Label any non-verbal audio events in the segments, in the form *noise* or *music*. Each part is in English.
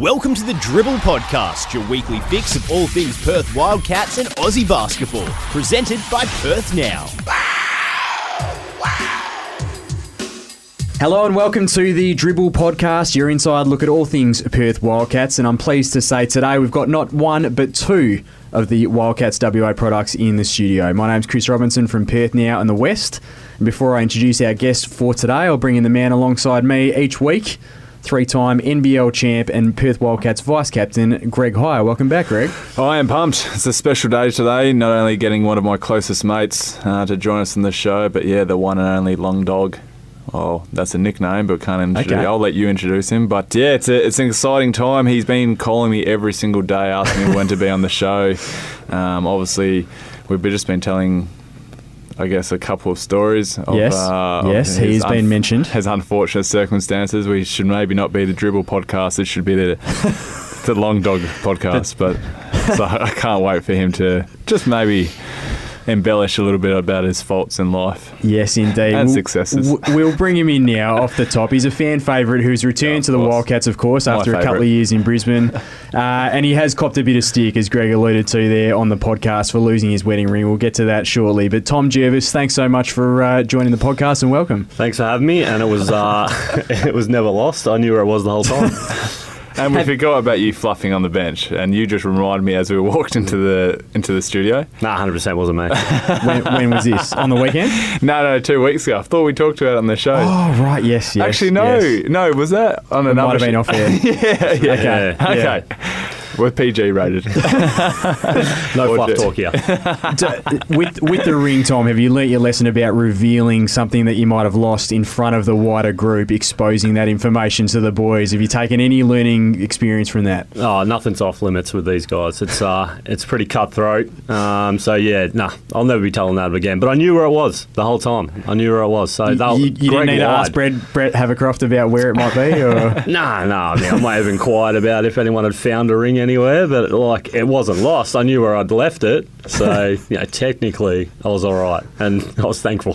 Welcome to the Dribble Podcast, your weekly fix of all things Perth Wildcats and Aussie basketball. Presented by Perth Now. Hello and welcome to the Dribble Podcast, your inside look at all things Perth Wildcats. And I'm pleased to say today we've got not one but two of the Wildcats WA products in the studio. My name's Chris Robinson from Perth Now in the West. And before I introduce our guest for today, I'll bring in the man alongside me each week. Three time NBL champ and Perth Wildcats vice captain, Greg Hire. Welcome back, Greg. I am pumped. It's a special day today. Not only getting one of my closest mates uh, to join us in the show, but yeah, the one and only Long Dog. Oh, that's a nickname, but can't introduce. Okay. I'll let you introduce him. But yeah, it's a, it's an exciting time. He's been calling me every single day, asking me when to be on the show. *laughs* Um, obviously, we've just been telling. I guess a couple of stories. Of, Yes. uh, Yes, he's been mentioned. His unfortunate circumstances. We should maybe not be the dribble podcast. It should be the *laughs* the long dog podcast. But so I can't wait for him to just maybe embellish a little bit about his faults in life. Yes, indeed. And We'll- successes. We'll bring him in now off the top. He's a fan favourite who's returned Yeah, to the course. Wildcats, of course, My after a couple of years in Brisbane. *laughs* Uh, and he has copped a bit of stick, as Greg alluded to there on the podcast, for losing his wedding ring. We'll get to that shortly. But Tom Jervis, thanks so much for uh, joining the podcast and welcome. Thanks for having me, and it was uh, *laughs* it was never lost. I knew where it was the whole time. *laughs* And we forgot about you fluffing on the bench, and you just reminded me as we walked into the into the studio. nah, hundred percent wasn't me. *laughs* When, when was this? On the weekend? No, no, two weeks ago. I thought we talked about it on the show. Oh, right. Yes, yes. Actually, no, yes. no. Was that on It another? might have been off air. *laughs* yeah, yeah. Okay. Yeah. Okay. *laughs* We're PG rated. *laughs* No fluff talk here. *laughs* D- with with the ring, Tom, have you learnt your lesson about revealing something that you might have lost in front of the wider group, exposing that information to the boys? Have you taken any learning experience from that? Oh, nothing's off limits with these guys. It's uh, it's pretty cutthroat. Um, so yeah, nah, I'll never be telling that again. But I knew where it was the whole time. I knew where it was. So You, you, you didn't need to ask Brett, Brett Havercroft about where it might be, or *laughs* Nah, nah. I mean, I might have inquired about if anyone had found a ring anywhere, but like it wasn't lost. I knew where I'd left it, so *laughs* you know, technically I was all right, and *laughs* I was thankful.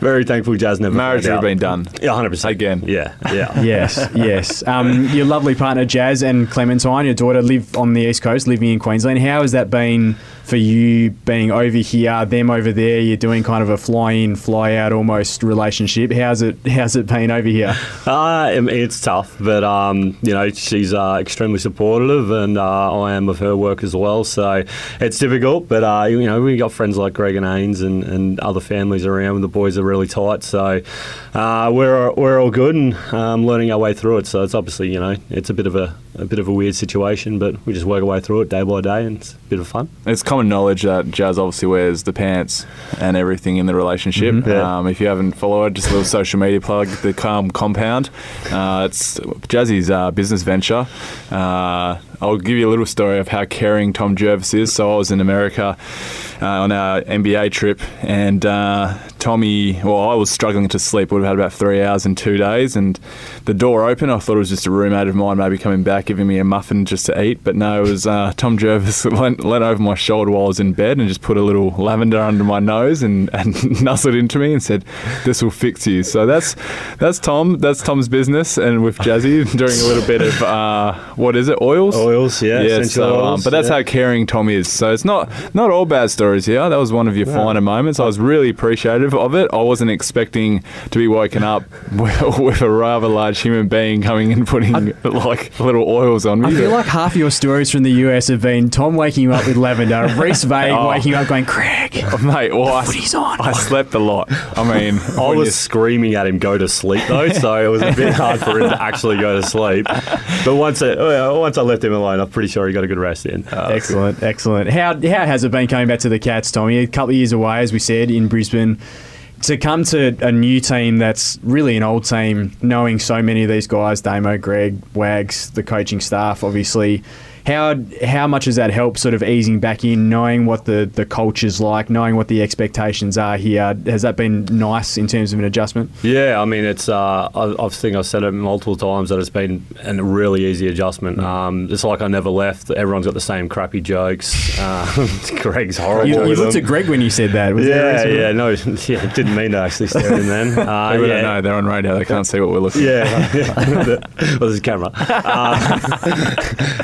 Very thankful. Jazz never Marriage would have been done. Yeah, hundred percent Again. Yeah, yeah. *laughs* yes, yes. Um, your lovely partner Jazz and Clementine, your daughter, live on the east coast, living in Queensland. How has that been for you, being over here, them over there? You're doing kind of a fly-in, fly-out almost relationship. How's it? How's it been over here? Uh, it's tough, but um, you know she's uh, extremely supportive, and uh, I am of her work as well. So it's difficult, but uh, you know we got friends like Greg and Haynes and, and other families around. The boys are really tight, so uh, we're we're all good and um, learning our way through it. So it's obviously you know it's a bit of a, a bit of a weird situation, but we just work our way through it day by day, and it's a bit of fun. It's common knowledge that Jazz obviously wears the pants and everything in the relationship. Mm-hmm. Yeah. Um, if you haven't followed, just a little social media plug, the Calm Compound. Uh, it's Jazzy's uh, business venture. Uh, I'll give you a little story of how caring Tom Jervis is. So I was in America uh, on our NBA trip, and uh, Tommy, well, I was struggling to sleep. Would have had about three hours in two days, and the door opened. I thought it was just a roommate of mine, maybe coming back, giving me a muffin just to eat. But no, it was uh, Tom Jervis *laughs* leant, leant over my shoulder while I was in bed and just put a little lavender under my nose and, *laughs* and nuzzled into me and said, "This will fix you." So that's that's Tom. That's Tom's business, and with Jazzy *laughs* doing a little bit of uh, what is it, oils? Oils, yeah, yeah. essential So, um, but that's yeah. how caring Tom is. So it's not not all bad stories here. That was one of your finer moments. I was really appreciative of it. I wasn't expecting to be woken up *laughs* with, with a rather large human being coming and putting like little oils on me. I feel like half your stories from the US have been Tom waking you up with lavender, *laughs* Rhys Vague Oh. waking you up going, Craig, Mate, well, I, footy's on. I slept a lot. I mean, *laughs* I was you- screaming at him go to sleep though, so it was a bit hard for him to actually go to sleep. But once I, oh, once I left him alone, I'm pretty sure he got a good rest in. Excellent, excellent. How how has it been coming back to the Cats, Tommy? A couple of years away, as we said, in Brisbane. To come to a new team that's really an old team, knowing so many of these guys, Damo, Greg, Wags, the coaching staff, obviously. How how much has that helped sort of easing back in, knowing what the, the culture's like, knowing what the expectations are here? Has that been nice in terms of an adjustment? Yeah, I mean, it's. Uh, I, I think I've said it multiple times that it's been a really easy adjustment. Um, it's like I never left. Everyone's got the same crappy jokes. Uh, *laughs* Greg's horrible. You, you looked at Greg when you said that. Was Yeah, reason? yeah, no, *laughs* yeah, didn't mean to actually stare at him then. *laughs* Uh, People yeah. don't know they're on radio; they can't see what we're looking. at. Yeah, well, there's a camera. Uh,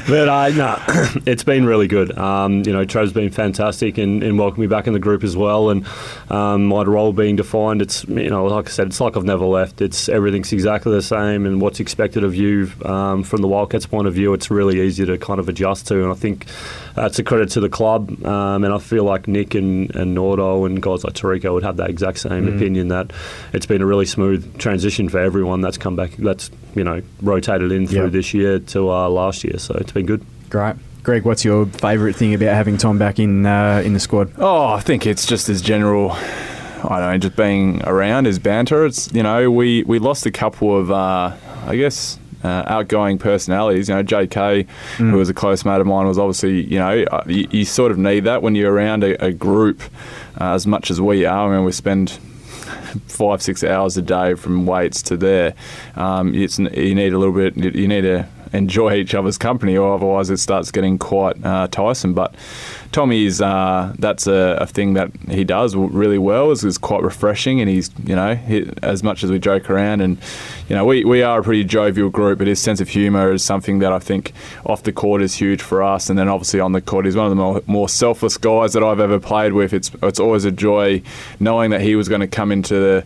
but uh, no, *clears throat* it's been really good. Um, you know, Trev's been fantastic in, in welcoming me back in the group as well, and um, my role being defined. It's you know, like I said, it's like I've never left. It's everything's exactly the same, and what's expected of you um, from the Wildcats' point of view, it's really easy to kind of adjust to. And I think that's a credit to the club, um, and I feel like Nick and, and Nordo and guys like Terrico would have that exact same opinion that it's been a really smooth transition for everyone that's come back, that's you know rotated in through this year to uh, last year. So it's been good. Great. Greg, what's your favourite thing about having Tom back in uh, in the squad? Oh, I think it's just as general. I don't know, just being around is banter. It's you know we we lost a couple of uh, I guess. Uh, outgoing personalities, you know, JK, who was a close mate of mine, was obviously, you know, uh, you, you sort of need that when you're around a, a group uh, as much as we are. I mean, we spend *laughs* five six hours a day from weights to there. Um, it's you need a little bit. You need to enjoy each other's company, or otherwise it starts getting quite uh, tiresome. But Tommy is uh, that's a, a thing that he does really well. is, is quite refreshing, and he's you know he, as much as we joke around, and you know we, we are a pretty jovial group, but his sense of humour is something that I think off the court is huge for us, and then obviously on the court he's one of the more, more selfless guys that I've ever played with. It's it's always a joy knowing that he was going to come into the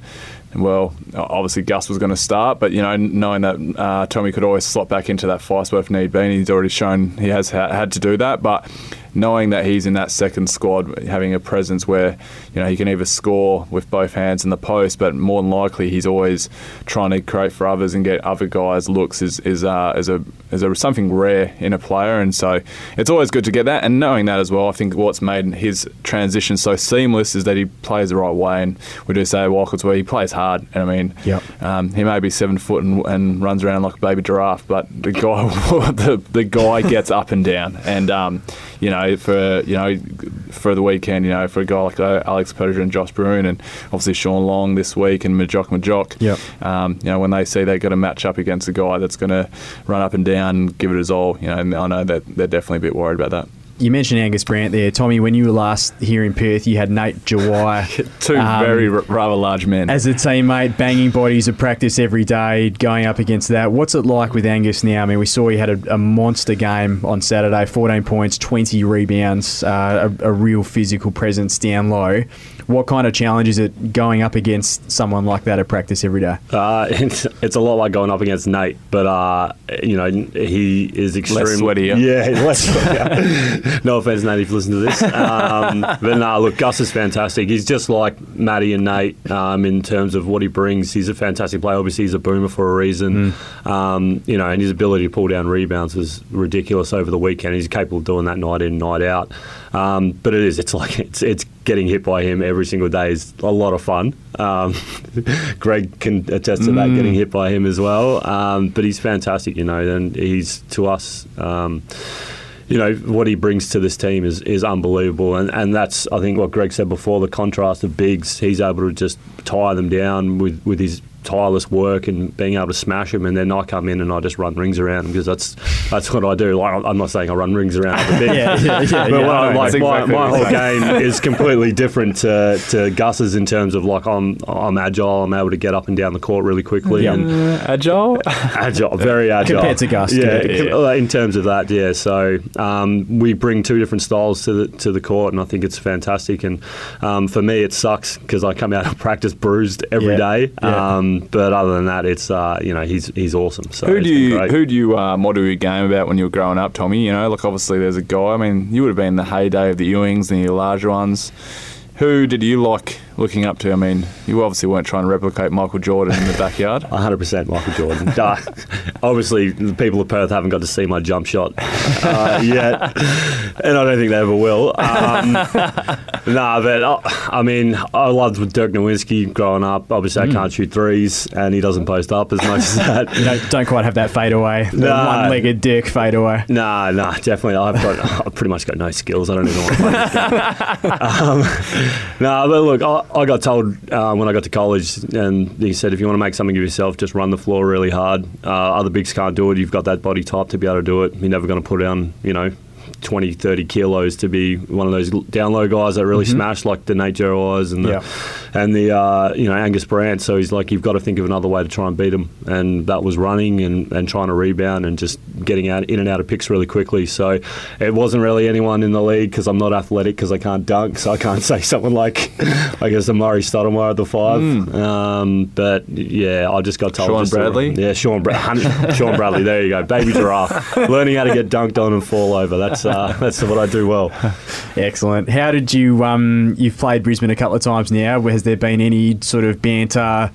well, obviously Gus was going to start, but you know, knowing that uh, Tommy could always slot back into that vice if need be, and he's already shown he has ha- had to do that. But knowing that he's in that second squad, having a presence where you know he can either score with both hands in the post, but more than likely he's always trying to create for others and get other guys looks is is uh, is a is a, something rare in a player, and so it's always good to get that. And knowing that as well, I think what's made his transition so seamless is that he plays the right way, and we do say Walcott's where he plays hard. And I mean, Yep. um, he may be seven foot and, and runs around like a baby giraffe, but the guy *laughs* the, the guy gets up and down, and um, you know for you know for the weekend, you know for a guy like uh, Alex Persia and Josh Boone, and obviously Shawn Long this week and Majok Majok. Yep. Um, you know when they see they got to match up against a guy that's going to run up and down and give it his all, you know, and I know that they're definitely a bit worried about that. You mentioned Angus Brandt there, Tommy. When you were last here in Perth, you had Nate Jawai *laughs* Two um, very r- rather large men. as a teammate, banging bodies at practice every day, going up against that. What's it like with Angus now? I mean, we saw he had a, a monster game on Saturday 14 points, 20 rebounds, uh, a, a real physical presence down low. What kind of challenge is it going up against someone like that at practice every day? Uh, *laughs* it's, it's a lot like going up against Nate, but uh, you know he is extremely sweatier. *laughs* Yeah, he's less sweatier. no offense, Nate, if you listen to this. *laughs* Um, but no, look, Gus is fantastic. He's just like Matty and Nate um, in terms of what he brings. He's a fantastic player. Obviously, he's a boomer for a reason. Um, you know, and his ability to pull down rebounds was ridiculous over the weekend. He's capable of doing that night in, night out. Um, but it is. It's like *laughs* it's it's getting hit by him every single day is a lot of fun. Um, *laughs* Greg can attest to that, getting hit by him as well. Um, but he's fantastic, you know, and he's to us. Um, you know what he brings to this team is, is unbelievable, and and that's I think what Greg said before the contrast of bigs. He's able to just tie them down with, with his tireless work and being able to smash them, and then I come in and I just run rings around him because that's that's what I do. Like I'm not saying I run rings around the *laughs* big, Yeah, yeah, yeah, but yeah, I I- like my, exactly my whole game is completely different to, to Gus's in terms of like I'm I'm agile. I'm able to get up and down the court really quickly Yeah. and Uh, agile. *laughs* agile, very agile Compared to Gus, Yeah, compared to- in terms of that, yeah. So um, we bring two different styles to the to the court, and I think it's fantastic. And um, for me, it sucks because I come out of practice bruised every Yeah, day. yeah. Um, but other than that, it's uh, you know he's he's awesome. So Who do you who do you uh, model your game about when you were growing up, Tommy? You know, like obviously there's a guy. I mean, you would have been the heyday of the Ewings and the larger ones. Who did you like looking up to? I mean, you obviously weren't trying to replicate Michael Jordan in the backyard. *laughs* 100% Michael Jordan. *laughs* Duh. Obviously, the people of Perth haven't got to see my jump shot uh, *laughs* yet, and I don't think they ever will. Um, nah, but uh, I mean, I loved Dirk Nowitzki growing up. Obviously, I can't shoot threes, and he doesn't post up as much as that. You don't, don't quite have that fade away. The No. one-legged dick fade away. Nah, nah, definitely. I've got, I've pretty much got no skills. I don't even want to play this game. um, *laughs* nah, but look, I, I got told uh, when I got to college, and he said, if you want to make something of yourself, just run the floor really hard. Uh, other bigs can't do it. You've got that body type to be able to do it. You're never going to put down, you know, 20, 30 kilos to be one of those down low guys that really smash like the Nate Gerards and the Yeah. and the uh, you know Angus Brandt. So he's like, you've got to think of another way to try and beat him, and that was running and, and trying to rebound and just getting out in and out of picks really quickly. So it wasn't really anyone in the league because I'm not athletic because I can't dunk, so I can't *laughs* say someone like I guess the Amar'e Stoudemire at the five. Um, but yeah, I just got told. Shawn just to- Bradley? yeah, Shawn, Bra- *laughs* Shawn Bradley. There you go, baby giraffe, *laughs* learning how to get dunked on and fall over. That's uh, *laughs* that's what I do well. Excellent. How did you? Um, you've played Brisbane a couple of times now. Has there been any sort of banter,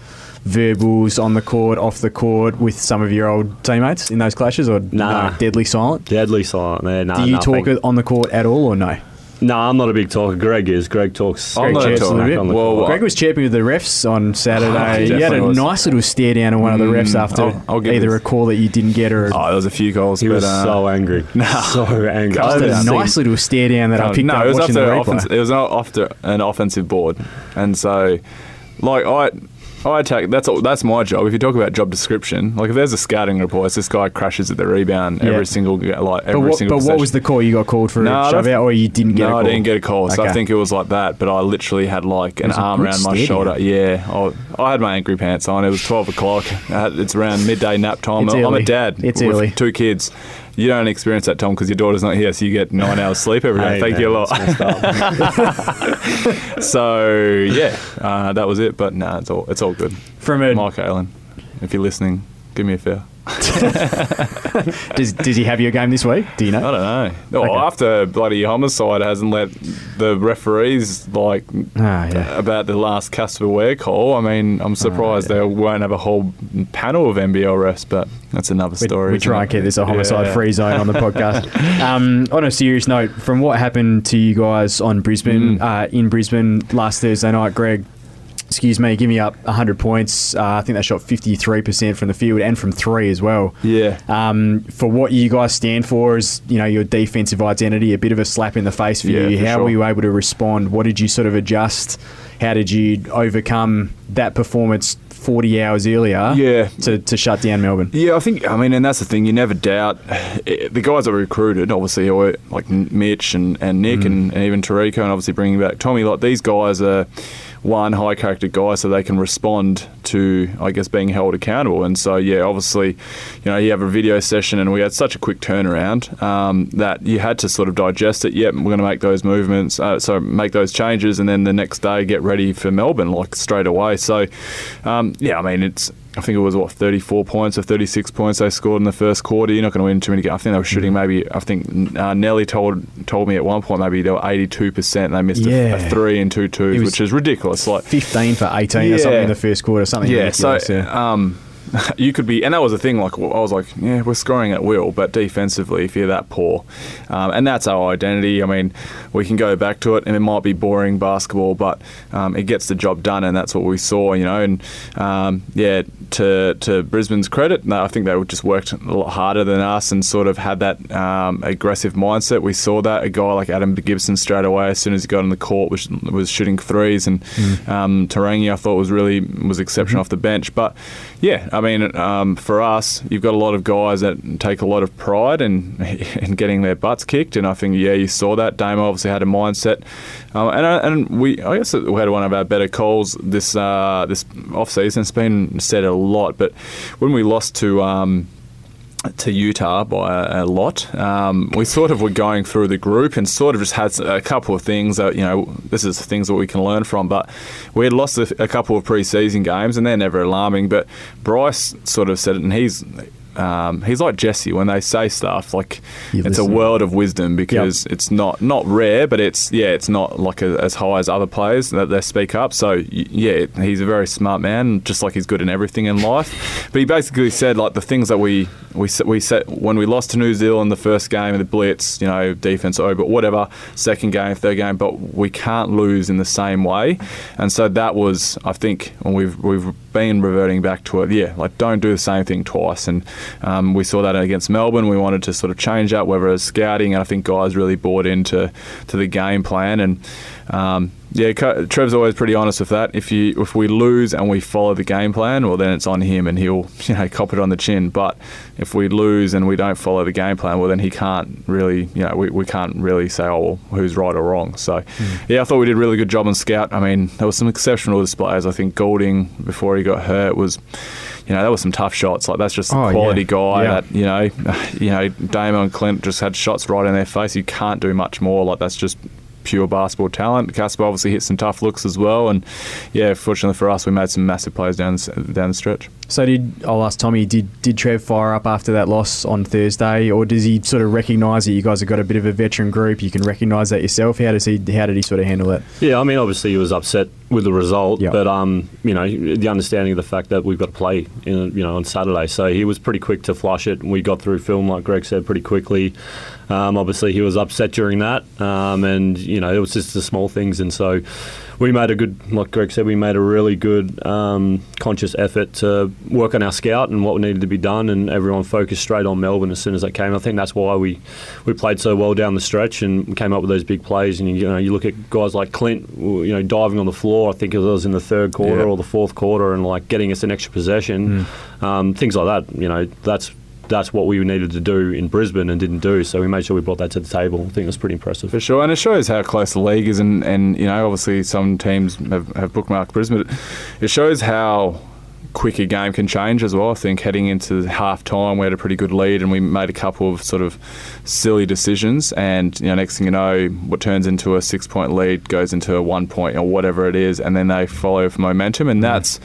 verbals on the court, off the court with some of your old teammates in those clashes, or Nah. no, deadly silent? Deadly silent there. Nah, Do you nothing. talk on the court at all, or no? No, I'm not a big talker. Greg is. Greg talks. I'm Greg not a chirps a talker. bit. on the Well, court. Greg was chirping with the refs on Saturday. you had a was. nice little stare down on one of the refs Mm, after I'll- I'll either this- a call that you didn't get or Oh, there was a few goals, He but was uh, so angry. *laughs* So angry. Just I just haven't a nice little stare down that I picked no, up it was watching the after replay. offense, it was after an offensive board, and so like I. I take That's all, that's my job. If you talk about job description, like if there's a scouting report, it's this guy crashes at the rebound Yeah. every single like every But, what, single. but what was the call you got called for No, a I shove out, or you didn't get no, a call? I didn't get a call. So Okay. I think it was like that. But I literally had like an arm around my shoulder. Yeah, I, I had my angry pants on. It was twelve o'clock. Uh, It's around midday nap time. It's I'm early. a dad. It's with early. Two kids. You don't experience that, Tom, because your daughter's not here, so you get nine hours sleep every day. Thank man, you a lot. that's messed up. *laughs* *laughs* so yeah, uh, that was it. But no, it's all it's all good. From a Mike Allen, if you're listening, give me a fair. *laughs* does, does he have your game this week? Do you know? I don't know. No, Okay. after bloody homicide hasn't let the referees like Ah, yeah. about the last Casper Ware call. I mean, I'm surprised they won't have a whole panel of NBL refs, but that's another story. we isn't try and keep this a homicide Yeah. free zone on the *laughs* podcast. um, on a serious note, from what happened to you guys on Brisbane, Mm. uh, in Brisbane last Thursday night, Greg, excuse me, give me up 100 points. Uh, I think they shot 53% from the field and from three as well. Yeah. Um, for what you guys stand for is, you know your defensive identity, a bit of a slap in the face for Yeah, you. for How sure. were you able to respond? What did you sort of adjust? How did you overcome that performance 40 hours earlier Yeah. to, to shut down Melbourne? Yeah, I think. I mean, and that's the thing. You never doubt *sighs* the guys that were recruited. Obviously, like Mitch and, and Nick and, and even Terrico, and obviously bringing back Tommy. Like these guys are one high character guy so they can respond to, I guess, being held accountable. And so, yeah, obviously, you know, you have a video session, and we had such a quick turnaround um, that you had to sort of digest it. Yep, we're going to make those movements, uh, so make those changes, and then the next day get ready for Melbourne, like straight away. So, um, yeah, I mean, it's. I think it was what 34 points or 36 points they scored in the first quarter. You're not going to win too many games. I think they were shooting maybe. I think uh, Nelly told told me at one point maybe they were 82 percent. They missed a, Yeah. a three and two twos, which is ridiculous. Like 15 for 18 or something in the first quarter, something yeah, so yeah. um, *laughs* you could be, and that was the thing. Like I was like, yeah, we're scoring at will, but defensively, if you're that poor, um, and that's our identity. I mean, we can go back to it, and it might be boring basketball, but um, it gets the job done, and that's what we saw. You know, and um, yeah, to to Brisbane's credit, I think they just worked a lot harder than us and sort of had that um, aggressive mindset. We saw that a guy like Adam Gibson straight away as soon as he got on the court was was shooting threes, and um, Te Rangi I thought was really was exceptional off the bench, but. Yeah, I mean, um, for us, you've got a lot of guys that take a lot of pride in *laughs* in getting their butts kicked, and I think yeah, you saw that. Damo obviously had a mindset, um, and and we I guess we had one of our better calls this uh, this off season. It's been said a lot, but when we lost to. Um, to Utah by a, lot. Um, we sort of were going through the group and sort of just had a couple of things that, you know, this is things that we can learn from. But we had lost a, a couple of preseason games and they're never alarming. But Bryce sort of said it, and he's um, he's like Jesse when they say stuff like You it's listen. a world of wisdom because it's not not rare, but it's yeah, it's not like a, as high as other players that they speak up. So yeah, he's a very smart man, just like he's good in everything in life. But he basically said like the things that we we we set when we lost to New Zealand the first game of the Blitz, you know, defense over, but whatever, second game, third game, but we can't lose in the same way. And so that was, I think, when we've we've been reverting back to it. Yeah, like don't do the same thing twice. And um, we saw that against Melbourne. We wanted to sort of change that, whether it was scouting, and I think guys really bought into to the game plan and. Um, yeah, Trev's always pretty honest with that. If you if we lose and we follow the game plan, well then it's on him and he'll *laughs* you know cop it on the chin. But if we lose and we don't follow the game plan, well then he can't really you know we, we can't really say oh well, who's right or wrong. So hmm. yeah, I thought we did a really good job on scout. I mean there was some exceptional displays. I think Goulding before he got hurt was. You know, that was some tough shots. Like that's just a Oh, yeah. quality guy Yeah. that you know, *laughs* you know, Damo and Clint just had shots right in their face. You can't do much more. Like that's just pure basketball talent. Casper obviously hit some tough looks as well, and yeah, fortunately for us, we made some massive plays down down the stretch. So did I'll ask Tommy? Did did Trev fire up after that loss on Thursday, or does he sort of recognise that you guys have got a bit of a veteran group? You can recognise that yourself. How does he? How did he sort of handle it? Yeah, I mean, obviously he was upset with the result, Yeah. but um, you know, the understanding of the fact that we've got to play, in, you know, on Saturday. So he was pretty quick to flush it. We got through film, like Greg said, pretty quickly. Um, obviously, he was upset during that, um, and you know, it was just the small things, and so we made a good, like Greg said, we made a really good um, conscious effort to work on our scout and what needed to be done, and everyone focused straight on Melbourne as soon as they came. I think that's why we we played so well down the stretch and came up with those big plays. And you know, you look at guys like Clint, you know, diving on the floor. I think it was in the third quarter Yeah. or the fourth quarter, and like getting us an extra possession, um, things like that. You know, that's. That's what we needed to do in Brisbane and didn't do, so we made sure we brought that to the table. I think it was pretty impressive. For sure, and it shows how close the league is, and, and you know, obviously some teams have, have bookmarked Brisbane. It shows how quick a game can change as well. I think heading into half time, we had a pretty good lead, and we made a couple of sort of silly decisions, and you know, next thing you know, what turns into a six point lead goes into a one point or whatever it is, and then they follow with momentum, and mm-hmm. that's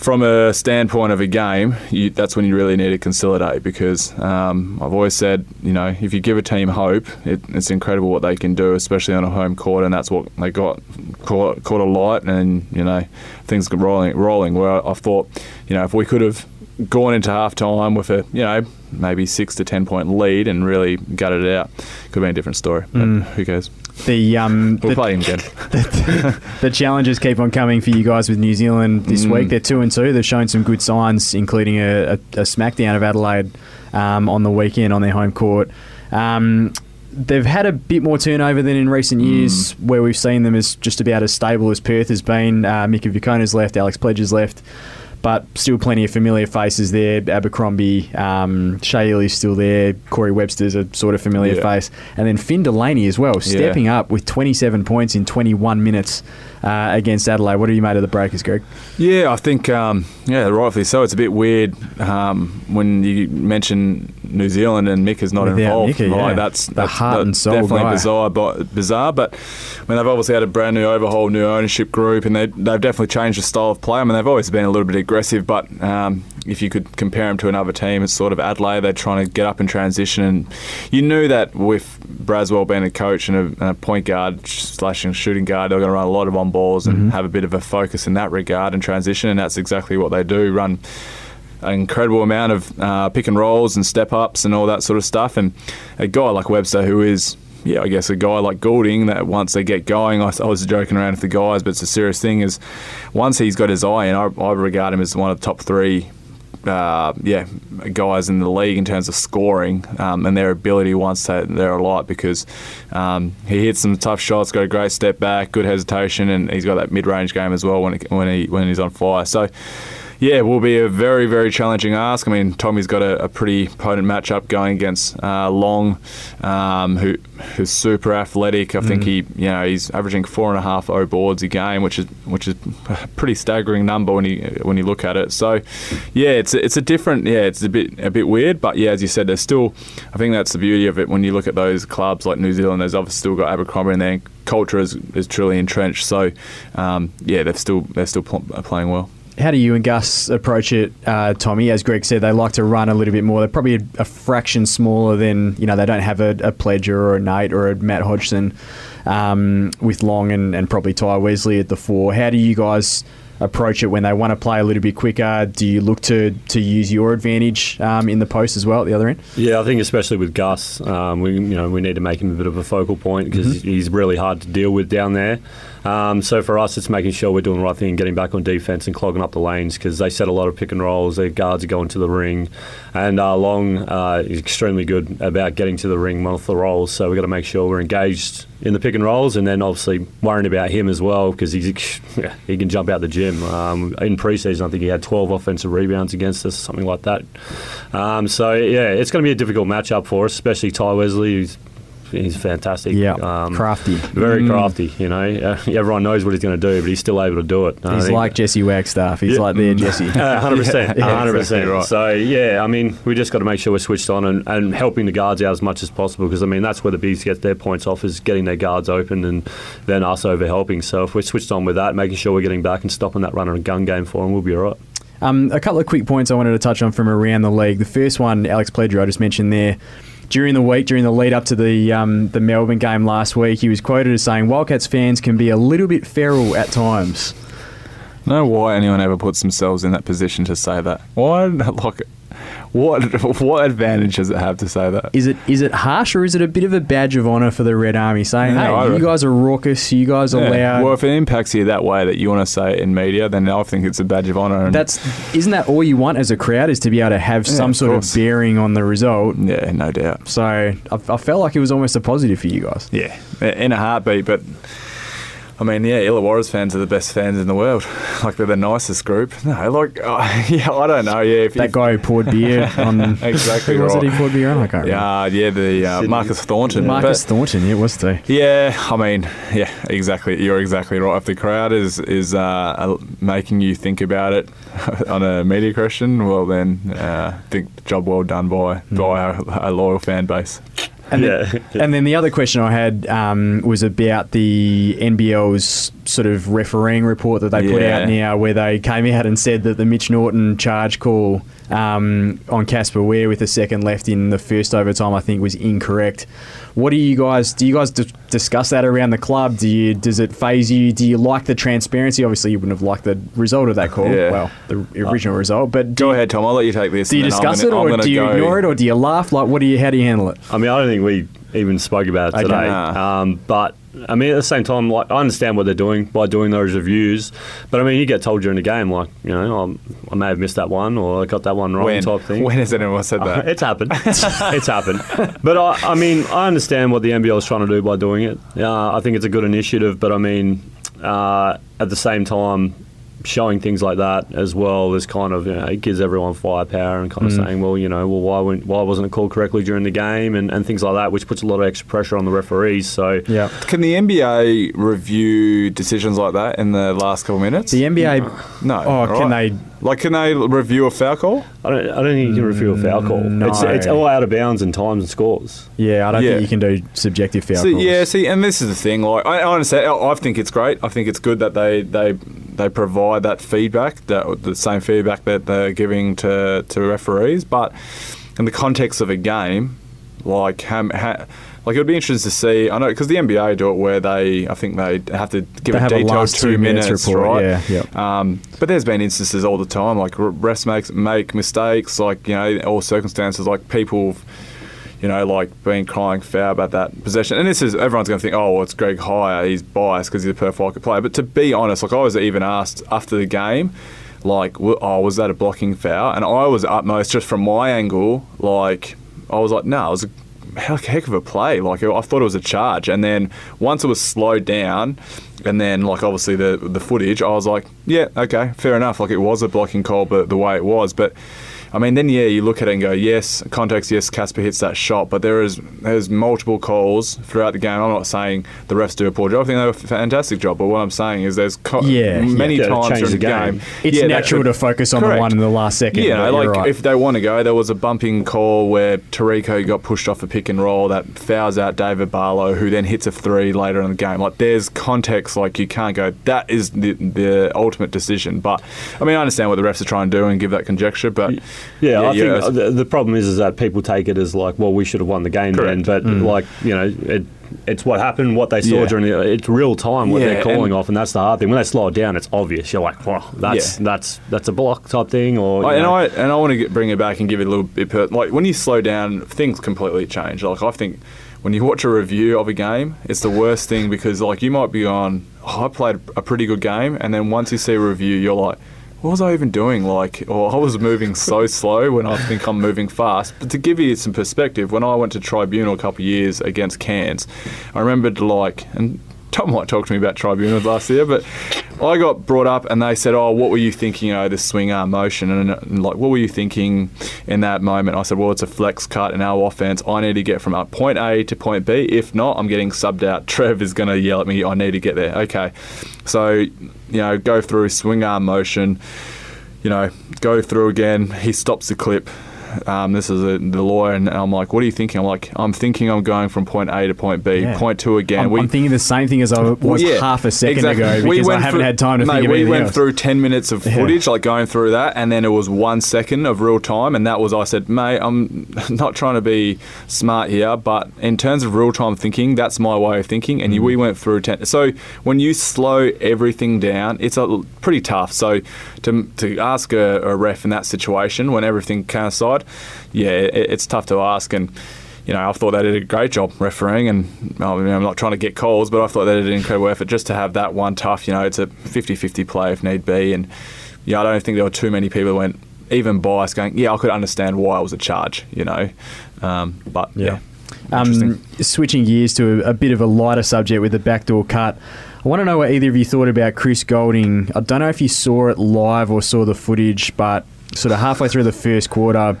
from a standpoint of a game, you, that's when you really need to consolidate because um, I've always said, you know, if you give a team hope, it, it's incredible what they can do, especially on a home court, and that's what they got caught, caught a light, and you know, things got rolling. Rolling. Where I thought, you know, if we could have gone into half time with a, you know, maybe six to ten point lead and really gutted it out, could have been a different story. But who cares? The um We'll the, play him again. *laughs* the challenges keep on coming for you guys with New Zealand this Mm. week. They're two and two. They've shown some good signs, including a, a, a smackdown of Adelaide um, on the weekend on their home court. Um, they've had a bit more turnover than in recent years, where we've seen them as just about as stable as Perth has been. Uh, Mika Vukona's left, Alex Pledger's left. But still plenty of familiar faces there. Abercrombie, um, Shea still there. Corey Webster's a sort of familiar Yeah. face. And then Finn Delaney as well, stepping up with 27 points in 21 minutes uh, against Adelaide. What have you made of the Breakers, Greg? Yeah, I think um, yeah, rightfully so. It's a bit weird um, when you mention New Zealand and Mick is not Without involved. Mika, yeah. right? That's The that's heart and soul definitely guy. bizarre. But bizarre, but I mean they've obviously had a brand new overhaul, new ownership group, and they they've definitely changed the style of play. I mean they've always been a little bit aggressive, but um, if you could compare them to another team, it's sort of Adelaide. They're trying to get up in transition, and you knew that with Braswell being a coach and a, and a point guard slash shooting guard, they're going to run a lot of on balls and Mm-hmm. have a bit of a focus in that regard and transition, and that's exactly what they do. Run an incredible amount of uh, pick and rolls and step ups and all that sort of stuff. And a guy like Webster, who is, yeah, I guess a guy like Goulding, that once they get going, I, I was joking around with the guys, but it's a serious thing, is once he's got his eye in, I, I regard him as one of the top three. Uh, yeah, guys in the league in terms of scoring um, and their ability once they, they're a lot because um, he hits some tough shots, got a great step back, good hesitation, and he's got that mid-range game as well when it, when he when he's on fire. So yeah, it will be a very, very challenging ask. I mean, Tommy's got a, a pretty potent matchup going against uh, Long, um, who who's super athletic. I think he, you know, he's averaging four and a half O boards a game, which is which is a *laughs* pretty staggering number when you when you look at it. So, yeah, it's a, it's a different, yeah, it's a bit a bit weird, but yeah, as you said, there's still, I think that's the beauty of it. When you look at those clubs like New Zealand, there's obviously still got Abercrombie and their culture is, is truly entrenched. So, um, yeah, they're still they're still pl- playing well. How do you and Gus approach it, uh, Tommy? As Greg said, they like to run a little bit more. They're probably a, a fraction smaller than you know. They don't have a, a Pledger or a Nate or a Matt Hodgson um, with Long and, and probably Tai Wesley at the four. How do you guys? approach it when they want to play a little bit quicker? Do you look to, to use your advantage um, in the post as well at the other end? Yeah, I think especially with Gus, um, we you know we need to make him a bit of a focal point because mm-hmm. he's really hard to deal with down there. Um, so for us, it's making sure we're doing the right thing and getting back on defence and clogging up the lanes because they set a lot of pick and rolls. Their guards are going to the ring, and uh, Long uh, is extremely good about getting to the ring one off the rolls. So we've got to make sure we're engaged in the pick and rolls, and then obviously worrying about him as well because he's he can jump out the gym. Um, in preseason, I think he had 12 offensive rebounds against us, something like that. Um, so yeah, it's going to be a difficult matchup for us, especially Tai Wesley, who's he's fantastic. Yeah, um, crafty, very mm. crafty. You know, uh, everyone knows what he's going to do, but he's still able to do it. He's like Jesse Wagstaff. He's yeah. like their Jesse. *laughs* Hundred percent, hundred percent. So yeah, I mean, we just got to make sure we're switched on and, and helping the guards out as much as possible because I mean that's where the bees get their points off is getting their guards open and then us over helping. So if we're switched on with that, making sure we're getting back and stopping that run and gun game for them, we'll be all right. Um, a couple of quick points I wanted to touch on from around the league. The first one, Alex Pledger, I just mentioned there during the week, during the lead up to the um, the Melbourne game last week, he was quoted as saying Wildcats fans can be a little bit feral at times. I don't know why anyone ever puts themselves in that position to say that. Why, like, what *laughs* what advantage does it have to say that? Is it is it harsh or is it a bit of a badge of honour for the Red Army saying, no, "Hey, you guys are raucous, you guys are loud"? Well, if it impacts you that way that you want to say it in media, then I think it's a badge of honour. That's isn't that all you want as a crowd is to be able to have yeah, some of sort course. of bearing on the result? Yeah, no doubt. So I, I felt like it was almost a positive for you guys. Yeah, in a heartbeat, but. I mean, yeah, Illawarra's fans are the best fans in the world. *laughs* Like they're the nicest group. No, like uh, *laughs* yeah, I don't know. Yeah, if, that if, guy who poured beer *laughs* on exactly who right. was it? He poured beer on. I can't yeah, remember. yeah, the uh, Marcus Thornton. Marcus but, Thornton, yeah, was too. Yeah, I mean, yeah, exactly. You're exactly right. If the crowd is is uh, making you think about it on a media question, well then, uh, I think job well done by mm. by a loyal fan base. And, yeah. then, and then the other question I had um, was about the NBL's sort of refereeing report that they put out now, where they came out and said that the Mitch Norton charge call um, on Casper Ware with a second left in the first overtime, I think, was incorrect. What do you guys do? You guys d- discuss that around the club? Do you does it phase you? Do you like the transparency? Obviously, you wouldn't have liked the result of that call. Yeah. Well, the original uh, result. But go you, ahead, Tom. I'll let you take this. Do you discuss gonna, it, or do you go. ignore it, or do you laugh? Like, what do you? How do you handle it? I mean, I don't think we even spoke about it today. Um, but I mean, at the same time, like I understand what they're doing by doing those reviews, but I mean, you get told during the game, like you know, I'm, i may have missed that one or I got that one wrong, when? type thing. When has anyone said that? *laughs* it's happened. *laughs* it's happened. But I, I, mean, I understand what the NBL is trying to do by doing it. Uh, I think it's a good initiative, but I mean, uh, at the same time, showing things like that as well is kind of you know, it gives everyone firepower and kind of mm. saying, well, you know, well, why why wasn't it called correctly during the game and, and things like that, which puts a lot of extra pressure on the referees. So yeah, can the NBA review decisions like that in the last couple of minutes? The NBA, no. Oh, right. can they? Like, can they review a foul call? I don't. I don't think you can review a foul call. No. It's, it's all out of bounds in times and scores. Yeah, I don't yeah. think you can do subjective foul see, calls. Yeah, see, and this is the thing. Like, I, I understand. I think it's great. I think it's good that they they they provide that feedback, that the same feedback that they're giving to to referees. But in the context of a game, like how, how like it would be interesting to see. I know because the NBA do it where they, I think they have to give they a detailed a two, minutes, minutes report, right? Yeah, yep. um, but there's been instances all the time, like refs make make mistakes, like you know, all circumstances, like people you know, like being crying foul about that possession. And this is everyone's going to think, oh, well, it's Greg Hire, he's biased because he's a perfect player. But to be honest, like I was even asked after the game, like, oh, was that a blocking foul? And I was utmost just from my angle, like I was like, no, it was a heck of a play. Like I thought it was a charge, and then once it was slowed down, and then like obviously the the footage, I was like, yeah, okay, fair enough. Like it was a blocking call, but the way it was, but I mean, then yeah, you look at it and go, yes, context, yes, Casper hits that shot, but there is there's multiple calls throughout the game. I'm not saying the refs do a poor job. I think they do a fantastic job, but what I'm saying is there's co- Yeah, many yeah. Yeah, times change during the the game. game. It's yeah, natural could- to focus on the one in the last second. Yeah, but like right. if they want to go, there was a bumping call where Terrico got pushed off a pick and roll that fouls out David Barlow, who then hits a three later in the game. Like there's context, like you can't go. That is the the ultimate decision. But I mean, I understand what the refs are trying to do and give that conjecture, but Yeah, I yeah, think the, the problem is is that people take it as like, well, we should have won the game Correct. then, but mm. like you know, it, it's what happened, what they saw Yeah. during the. It's real time what they're calling and- off, and that's the hard thing. When they slow it down, it's obvious. You're like, wow, that's that's that's a block type thing, or you and know. I and I want to get, bring it back and give it a little bit. Per, like when you slow down, things completely change. Like I think when you watch a review of a game, it's the worst thing because like you might be on. Oh, I played a pretty good game, and then once you see a review, you're like. What was I even doing? Like, or I was moving so *laughs* slow when I think I'm moving fast. But to give you some perspective, when I went to tribunal a couple of years against Cairns, I remembered like, and Tom might talk to me about tribunals last year, but I got brought up and they said, "Oh, what were you thinking? You know, this swing arm motion, and, and like, what were you thinking in that moment?" I said, "Well, it's a flex cut in our offense. I need to get from uh, point A to point B. If not, I'm getting subbed out. *laughs* Trev is going to yell at me. I need to get there. Okay, so you know, go through swing arm motion." you know, go through again. He stops the clip. Um, this is a, the lawyer, and I'm like, "What are you thinking?" I'm like, "I'm thinking I'm going from point A to point B. Yeah. Point two again." I'm, we I'm thinking the same thing as I was yeah, half a second exactly. ago We because I went haven't through- had time to mate, think of we went else. through 10 minutes of footage, like going through that, and then it was one second of real time, and that was, I said, mate, I'm *laughs* not trying to be smart here, but in terms of real time thinking, that's my way of thinking, and Mm. we went through 10. So when you slow everything down, it's a, pretty tough. So to, to ask a, a ref in that situation, when everything came yeah, it, it's tough to ask, and you know, I thought they did a great job refereeing, and I mean, I'm not trying to get calls, but I thought they did an incredible effort just to have that one tough. You know, it's a 50-50 play if need be, and yeah, I don't think there were too many people who went even biased, going, yeah, I could understand why it was a charge. You know, um, but yeah. Interesting. Um, switching gears to a, a bit of a lighter subject with the backdoor cut. I want to know what either of you thought about Chris Goulding. I don't know if you saw it live or saw the footage, but sort of halfway through the first quarter,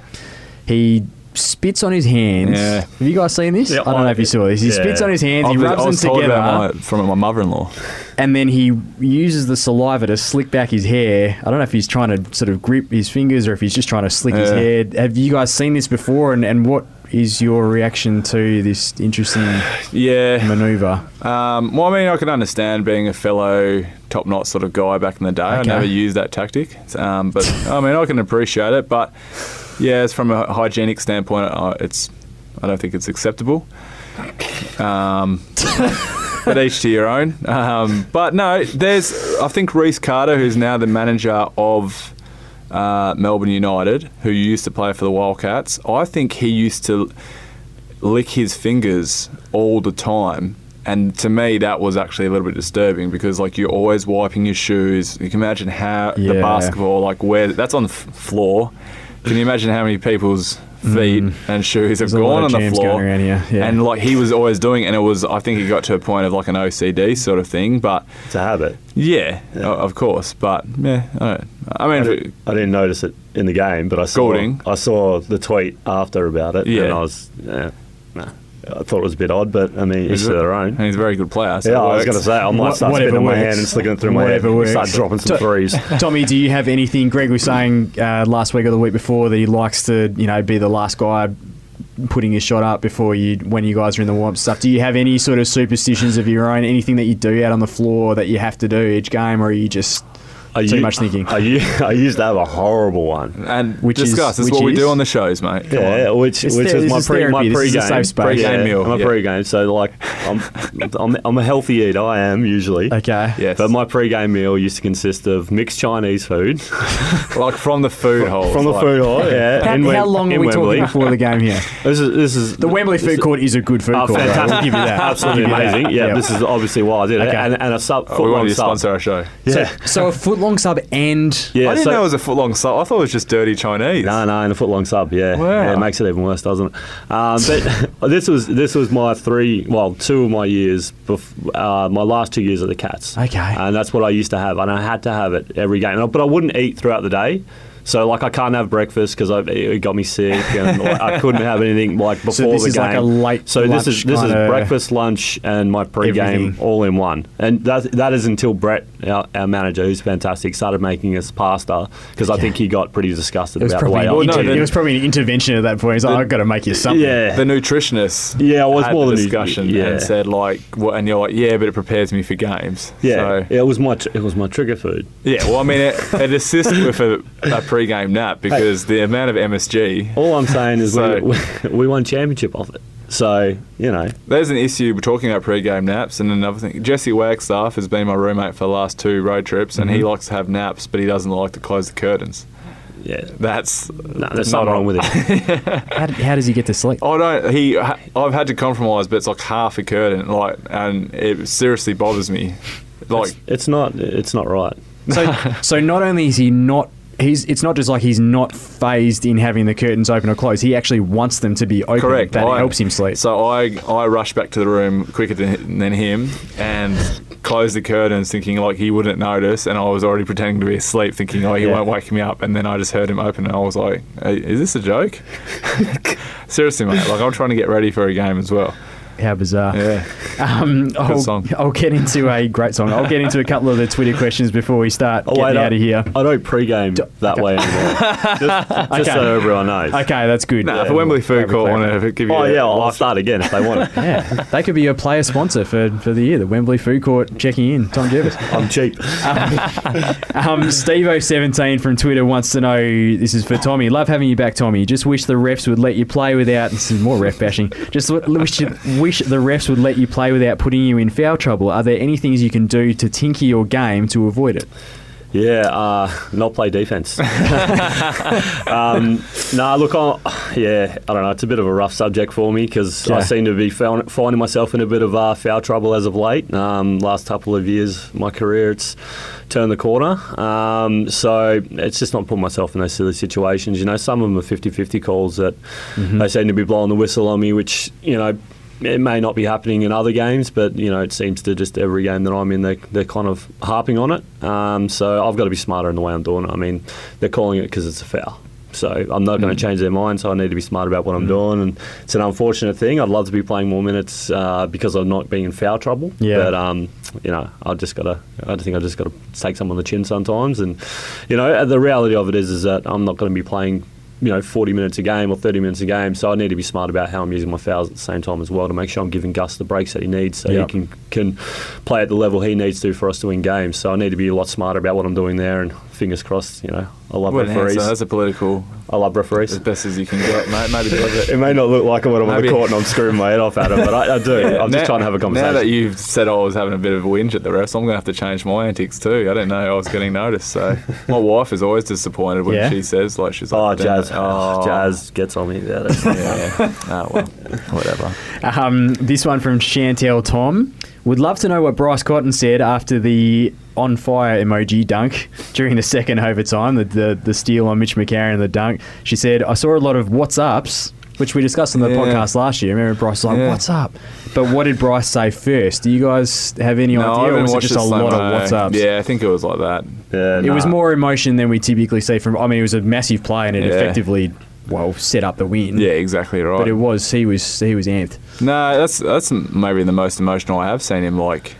he spits on his hands. Yeah. Have you guys seen this? Yeah, I don't know if you saw this. He yeah. spits on his hands, he I've- rubs I them together, my, from my mother-in-law. and then he uses the saliva to slick back his hair. I don't know if he's trying to sort of grip his fingers or if he's just trying to slick his hair. Have you guys seen this before? And, and what is your reaction to this interesting *sighs* Yeah. maneuver? Um, well, I mean, I can understand being a fellow top knot sort of guy back in the day. I never used that tactic, um, but I mean, I can appreciate it. But yeah, it's from a hygienic standpoint, it's I don't think it's acceptable. Um, *laughs* but each to your own. Um, but no, there's I think Rhys Carter, who's now the manager of uh, Melbourne United, who used to play for the Wildcats. I think he used to lick his fingers all the time. And to me, that was actually a little bit disturbing because, like, you're always wiping your shoes. You can imagine how the basketball, like, where that's on the f- floor. Can you imagine how many people's feet and shoes have Mm. There's a lot gone on the floor? going around here, yeah. And like he was always doing, and it was. I think he got to a point of like an OCD sort of thing. But It's a habit. yeah, o- of course. But yeah, I, don't, I I mean, didn't, I didn't notice it in the game, but I saw Goulding. I saw the tweet after about it, Yeah. and I was, yeah, nah. I thought it was a bit odd, but I mean, each to their own. and he's a very good player. So Yeah, I was going to say I might Wha- start spitting on my hand and slicking it through my Whatever head. works. Start dropping some To- threes. *laughs* Tommy, do you have anything? Greg was saying uh, last week or the week before that he likes to, you know, be the last guy putting his shot up before you when you guys are in the warm stuff. Do you have any sort of superstitions of your own? Anything that you do out on the floor that you have to do each game, or are you just I too u- much thinking? I, u- I used to have a horrible one. and Which is- discuss. This is which what we do on the shows, mate. Come Yeah, on. which It's which the- is my pre my therapy. This is a pre-game safe space. Pre-game Yeah, meal, I'm a yeah. pre-game, so like I'm, I'm I'm a healthy eater. I am usually. okay? Yes. But my pre-game meal used to consist of mixed Chinese food *laughs* like from the food hall. from the like, food hall. Yeah, How, in how long are we Wembley. talking before the game here? *laughs* This is this is The Wembley food court is a good food Oh, court. though. fantastic. We'll give you that. Absolutely We'll give you that. amazing. Yeah, this is obviously why I did it. And, and a sub, we want you to sponsor our show. Yeah. So a foot long sub and yeah. I didn't so- know it was a foot long sub. I thought it was just dirty Chinese. No, no, and a foot long sub. Yeah, Wow. yeah, it makes it even worse, doesn't it? Um, but *laughs* this was this was my three, well, two of my years, bef- uh, my last two years at the Cats. Okay. and that's what I used to have, and I had to have it every game. And I- But I wouldn't eat throughout the day. So like I can't have breakfast because it got me sick, and like, I *laughs* couldn't have anything like before So this the is game. like a late So this is this is breakfast, lunch, and my pre-game Everything. all in one. And that that is until Brett, our, our manager, who's fantastic, started making us pasta because I think he got pretty disgusted It was, about the way an I Well, no, inter- then- it was probably an intervention at that point. He's like, I've got to make you something. Yeah. The nutritionist Yeah, it was had more the than discussion yeah. and said like, what, and you're like, yeah, but it prepares me for games. Yeah, So, it was my tr- it was my trigger food. yeah. Well, I mean, it, it assists with a, a pre-game nap because the amount of MSG. All I'm saying is *laughs* So- we, *laughs* we, we won championship off it. So you know, There's an issue. We're talking about pre-game naps, and another thing. Jesse Wagstaff has been my roommate for the last two road trips, and Mm-hmm. he likes to have naps, but he doesn't like to close the curtains. yeah, That's no, there's something wrong with it. *laughs* How, how does he get to sleep? I don't. He. I've had to compromise, but it's like half a curtain, like, and it seriously bothers me. Like, It's not it's not right. So, so not only is he not, he's. It's not just like he's not phased in having the curtains open or closed. He actually wants them to be open. correct. That I- helps him sleep. So I I rush back to the room quicker than, than him and close the curtains, thinking like he wouldn't notice, and I was already pretending to be asleep, thinking oh he Yeah. won't wake me up, and then I just heard him open, and I was like, "Hey, is this a joke? *laughs* Seriously, mate. Like I'm trying to get ready for a game as well. How bizarre. Yeah. *laughs* Um, I'll, song. I'll get into a great song. I'll get into a couple of the Twitter questions before we start Oh, getting wait, out of here. I don't pre-game that way anymore. *laughs* just just Okay. so everyone knows. Okay, that's good. Nah, for Wembley Food Court, want to give you. Oh yeah, I'll, I'll start again if they want it. *laughs* Yeah, they could be a player sponsor for, for the year. The Wembley Food Court checking in. Tom Jervis. I'm cheap. Um, Stevo17 from Twitter wants to know this is for Tommy. Love having you back, Tommy. Just wish the refs would let you play without. This is more ref bashing. Just w- wish, wish the refs would let you play without putting you in foul trouble. Are there any things you can do to tinker your game to avoid it? Yeah, uh, not play defense. *laughs* *laughs* um, nah, look, I, yeah, I don't know. It's a bit of a rough subject for me because I seem to be found, finding myself in a bit of uh, foul trouble as of late. Um, last couple of years, my career, it's turned the corner. Um, so it's just not putting myself in those silly situations. You know, some of them are 50-50 calls that they seem to be blowing the whistle on me, which you know. It may not be happening in other games, but you know it seems to just every game that I'm in, they they're kind of harping on it. Um, so I've got to be smarter in the way I'm doing it. I mean, they're calling it because it's a foul. So I'm not Mm. going to change their mind. So I need to be smart about what I'm doing, and it's an unfortunate thing. I'd love to be playing more minutes uh, because I'm not being in foul trouble. Yeah. But um, you know, I just got to. I think I just got to take some on the chin sometimes, and you know, the reality of it is, is that I'm not going to be playing. You know, 40 minutes a game or 30 minutes a game. So I need to be smart about how I'm using my fouls at the same time as well to make sure I'm giving Gus the breaks that he needs so Yep. he can can play at the level he needs to for us to win games. So I need to be a lot smarter about what I'm doing there. And fingers crossed, you know, I love What referees. answer. That's a political, I love referees. as best as you can get, mate. Maybe it. *laughs* It may not look like it when I'm on Maybe- the court and I'm screwing my head off at him, but I, I do. I'm Now- just trying to have a conversation. Now that you've said I was having a bit of a whinge at the refs, I'm going to have to change my antics too. I didn't know I was getting noticed. So my *laughs* wife is always disappointed when Yeah? she says like she's oh, like, "Damn Jazz. Oh, *laughs* Jazz gets on me about it. Yeah. oh well, whatever. Um, this one from Chantel Tom. Would love to know what Bryce Cotton said after the on fire emoji dunk *laughs* during the second overtime, the, the, the steal on Mitch McCarron and the dunk. She said, I saw a lot of what's ups, which we discussed on the Yeah. podcast last year. Remember, Bryce was like, Yeah. what's up? But what did Bryce say first? Do you guys have any No, idea? Or was it just a lot of what's ups? Yeah, I think it was like that. Yeah, It was more emotion than we typically see from. I mean, it was a massive play and it Yeah. effectively, well, set up the win. Yeah, exactly right. But it was he was he was amped. No, that's that's maybe the most emotional I have seen him. Like,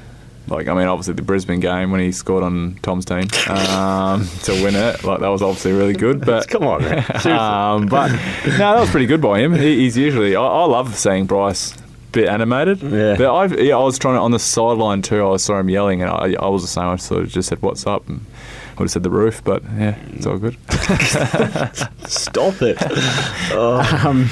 like I mean, obviously the Brisbane game when he scored on Tom's team um, to win it, like that was obviously really good. *laughs* But Come on, man. *laughs* um, but no, that was pretty good by him. He, he's usually I, I love seeing Bryce a bit animated. Yeah. But I yeah, I was trying to on the sideline too. I saw him yelling, and I, I was the same. I sort of just said, "What's up?" and would have said the roof, but yeah, it's all good. *laughs* Stop it. Um,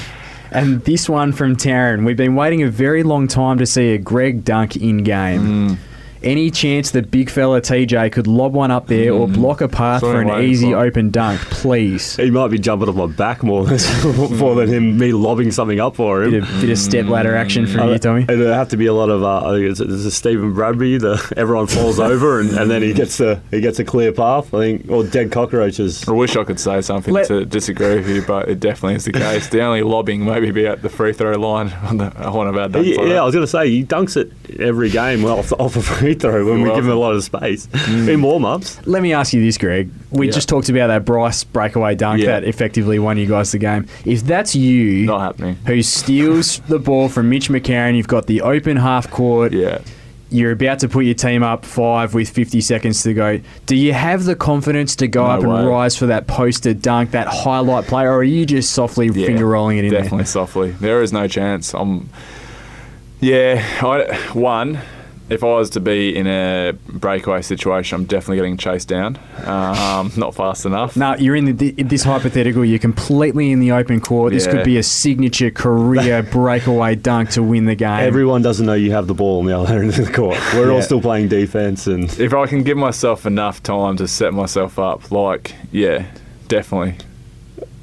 and this one from Taryn. We've been waiting a very long time to see a Greg dunk in game. Mm. Any chance that big fella TJ could lob one up there or block a path That's what for an easy for. open dunk, please? *laughs* He might be jumping off my back more than, *laughs* more than him me lobbing something up for him. Bit of, bit of step ladder action from you, Tommy. It'd have to be a lot of. Uh, I think it's, it's a Steven Bradbury. The *laughs* everyone falls over and, and then he gets a he gets a clear path. I think or dead cockroaches. I wish I could say something Let- to disagree with you, but it definitely is the case. The only lobbing maybe be at the free throw line on, the, on one of our dunks. He- like yeah, that. I was going to say he dunks it. every game well off, off a free throw when You're we give him a lot of space mm. in warm ups. Let me ask you this, Greg. We Yeah. just talked about that Bryce breakaway dunk Yeah. that effectively won you guys the game. If that's you Not happening. who steals the ball from Mitch McCarron, you've got the open half court, Yeah. you're about to put your team up five with 50 seconds to go. Do you have the confidence to go No up and rise for that poster dunk, that highlight play, or are you just softly Yeah, finger rolling it in Definitely softly. There is no chance. I'm. Yeah, I, one. If I was to be in a breakaway situation, I'm definitely getting chased down. Um, *laughs* not fast enough. there? No, you're in the, this hypothetical. You're completely in the open court. This Yeah. could be a signature career *laughs* breakaway dunk to win the game. Everyone doesn't know you have the ball on the other end of the court. We're Yeah. all still playing defense, and If I can give myself enough time to set myself up, like, yeah, definitely.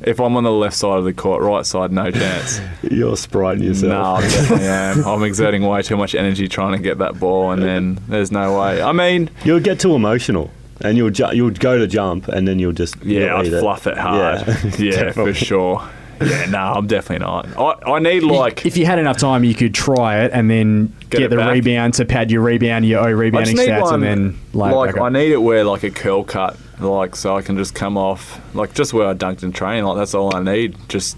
If I'm on the left side of the court, right side, no chance. *laughs* you're spriting yourself. no. I definitely am. I'm exerting way too much energy trying to get that ball, and then there's no way. I mean, You'll get too emotional, and you'll ju- you'll go to jump, and then you'll just Yeah, you'll I'd eat fluff it hard. Yeah, *laughs* Yeah, for sure. Yeah, no, I'm definitely not. I, I need like if you had enough time, you could try it and then Get get, the back. rebound to pad your rebound, your O I rebounding stats, one, and then lay like I need it where like a curl cut, like so I can just come off like just where I dunked and train. Like that's all I need. Just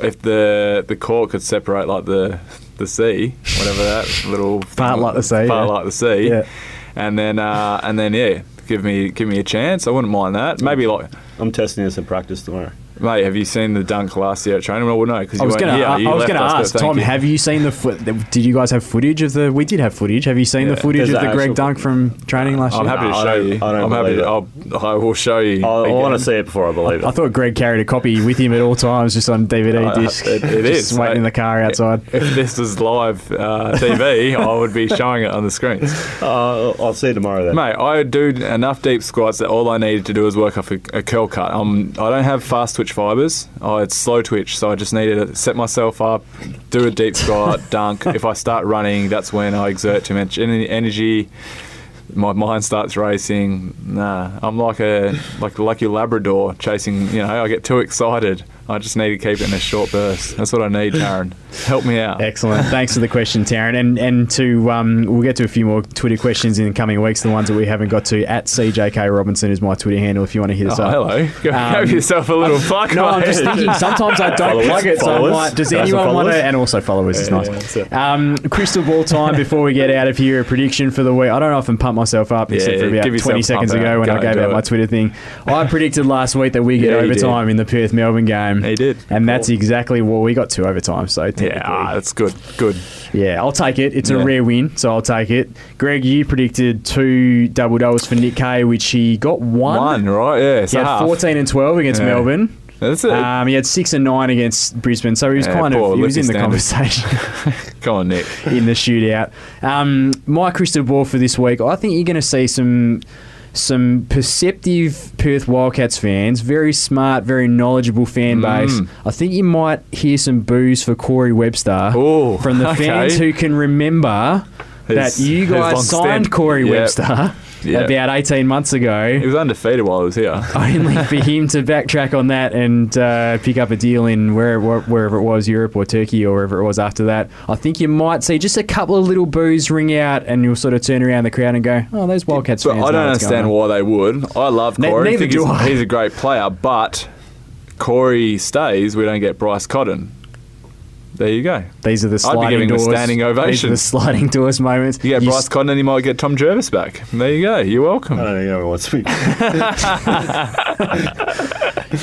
if the the court could separate like the the sea, whatever that little *laughs* Part like the sea, part yeah. like the sea, Yeah. and then uh, and then yeah, give me give me a chance. I wouldn't mind that. Maybe like. I'm testing this in practice tomorrow. Mate, have you seen the dunk last year at training? Well, no, because I was going to. You I was going to us, but ask Tom. you. Have you seen the foot? Did you guys have footage of the? We did have footage. Have you seen the footage of the the Greg actual dunk from training last year? I'm happy to No, show don't- you. I don't I'm happy believe to. I'll, I will show you. I, I want to see it before I believe it. I thought Greg carried a copy with him at all times, just on DVD Uh, disc. it- it just is, waiting mate. in the car outside. If this was live uh, TV, *laughs* I would be showing it on the screens. Uh, I'll see you tomorrow then. Mate, I do enough deep squats that all I needed to do was work off a, a curl cut. Um, I don't have fast twitch fibers. Oh, it's slow twitch, so I just needed to set myself up, do a deep squat, *laughs* dunk. If I start running, that's when I exert too much energy. My mind starts racing. Nah, I'm like a like like your Labrador chasing. You know, I get too excited. I just need to keep it in a short burst. That's what I need, Taryn. Help me out. Excellent. Thanks for the question, Taryn. And and to um, we'll get to a few more Twitter questions in the coming weeks. The ones that we haven't got to at CJK Robinson is my Twitter handle. If you want to hit us Oh, up. hello. Go, Um, give yourself a little fuck. *laughs* No, I'm mate. just thinking. Sometimes I don't Followers, plug it, so I'm followers. like, does Guys anyone want to? And also followers is nice. yeah. Um, crystal ball time before we get out of here. A prediction for the week. I don't often pump myself up, except for about 20 seconds ago out. when Go I gave do out my. Twitter thing. I predicted last week that we get Yeah, overtime in the Perth Melbourne game. He did. And that's exactly what we got to overtime. So Yeah, ah, that's good. Good. yeah, I'll take it. It's a rare win, so I'll take it. Greg, you predicted two double doubles for Nick Kay, which he got one. One, right? Yeah. He had 14 and 12 against Yeah. Melbourne. That's it. Um, he had six and nine against Brisbane, so he was Yeah, kind of he was in the Liffey conversation *laughs* Come on, Nick. *laughs* in the shootout. Um, my crystal ball for this week, I think you're going to see some some perceptive Perth Wildcats fans, very smart, very knowledgeable fan base. Mm. I think you might hear some boos for Corey Webster Ooh, from the *laughs* okay. fans who can remember His- that you guys signed. Corey. Webster Yep. about 18 months ago He was undefeated while he was here. *laughs* only for him to backtrack on that and uh, pick up a deal in where, wherever it was, Europe or Turkey or wherever it was after that. I think you might see just a couple of little boos ring out and you'll sort of turn around the crowd and go, oh, those Wildcats But fans. I don't understand why they would. I love Ne- Corey. I neither think do he's, I. he's a great player, but Corey stays, we don't get Bryce Cotton. There you go. These are the sliding I'd be sliding giving him a doors. standing These are the sliding doors moments. You get You Bryce s- Cotton and you might get Tom Jervis back. There you go. You're welcome. I don't think anyone wants to speak.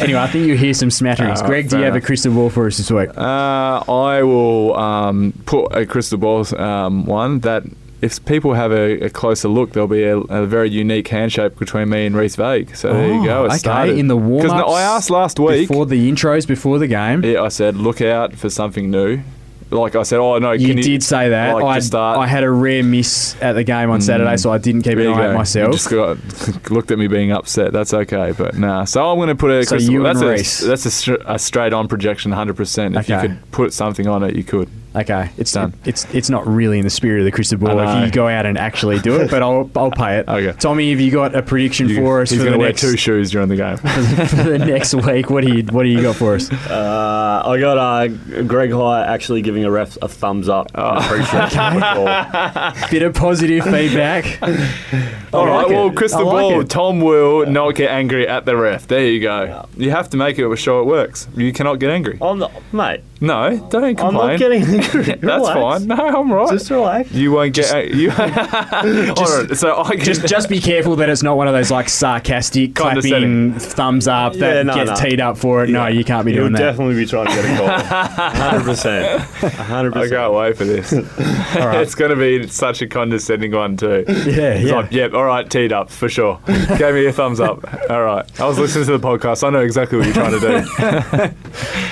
anyway, I think you hear some smatterings. Oh, Greg, do you fair have a crystal ball for us this week? Uh, I will um, put a crystal ball um, one that if people have a, a closer look, there'll be a, a very unique handshake between me and Rhys Vague. So there you go. It Oh, okay, started. in the warm Because I asked last week. Before the intros, before the game. yeah, I said look out for something new. Like I said, oh no, You did say that. like, I, start? I had a rare miss at the game on mm. Saturday, so I didn't keep There an eye out You myself. just got, *laughs* looked at me being upset. That's okay, but nah. So I'm going to put a So crystal. you and that's Rhys. a, that's a, a straight on projection, 100. percent If you could put something on it, you could. Okay, it's Done. It's it's not really in the spirit of the crystal ball if you go out and actually do it, but I'll I'll pay it. Okay. Tommy, have you got a prediction You- for us He's for going the to wear next two shoes during the game. *laughs* for the next week? What do you what do you got for us? Uh, I got uh, Greg Hire actually giving a ref a thumbs up. Oh. in appreciation of. Bit of positive feedback. *laughs* All right, like well, it. crystal like ball. it. Tom will not get angry at the ref. There you go. You have to make it a show it works. You cannot get angry. I'm not, mate. No, don't I'm complain. not getting angry. *laughs* *laughs* That's Relax. fine. No, I'm right. Just relax. you won't get ang- you. *laughs* *laughs* Hold on, so I can Just just be careful that it's not one of those like sarcastic clapping thumbs up that Yeah, no, gets no. teed up for it. No, you can't be You'll doing that. definitely be trying to get a call. 100%. 100%. I can't wait for this. It's going to be such a condescending one too. Yeah, It's yeah. like, yep, all right, teed up for sure. Gave me a thumbs up. All right, I was listening to the podcast. I know exactly what you're trying to do.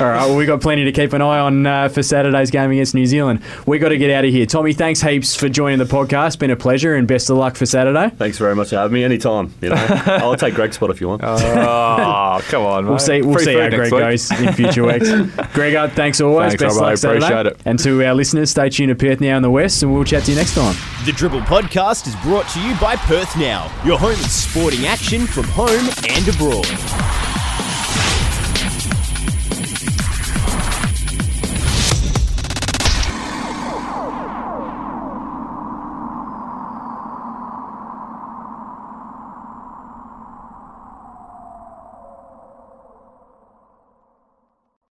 All right, well, we've got plenty to keep an eye on uh, for Saturday's game against New Zealand. we got to get out of here. Tommy, thanks heaps for joining the podcast. Been a pleasure and best of luck for Saturday. Thanks very much for having me. Anytime. You know, *laughs* I'll take Greg's spot if you want. Oh, come on, We'll mate. see. We'll Free see how Greg week. goes in future weeks. *laughs* Greg, thanks always. Thanks, best of luck Saturday. Appreciate it. And to our listeners, stay tuned to Perth Now in the West, and we'll chat to you next time. The Dribble podcast is brought to you by Perth Now, your home of sporting action from home and abroad.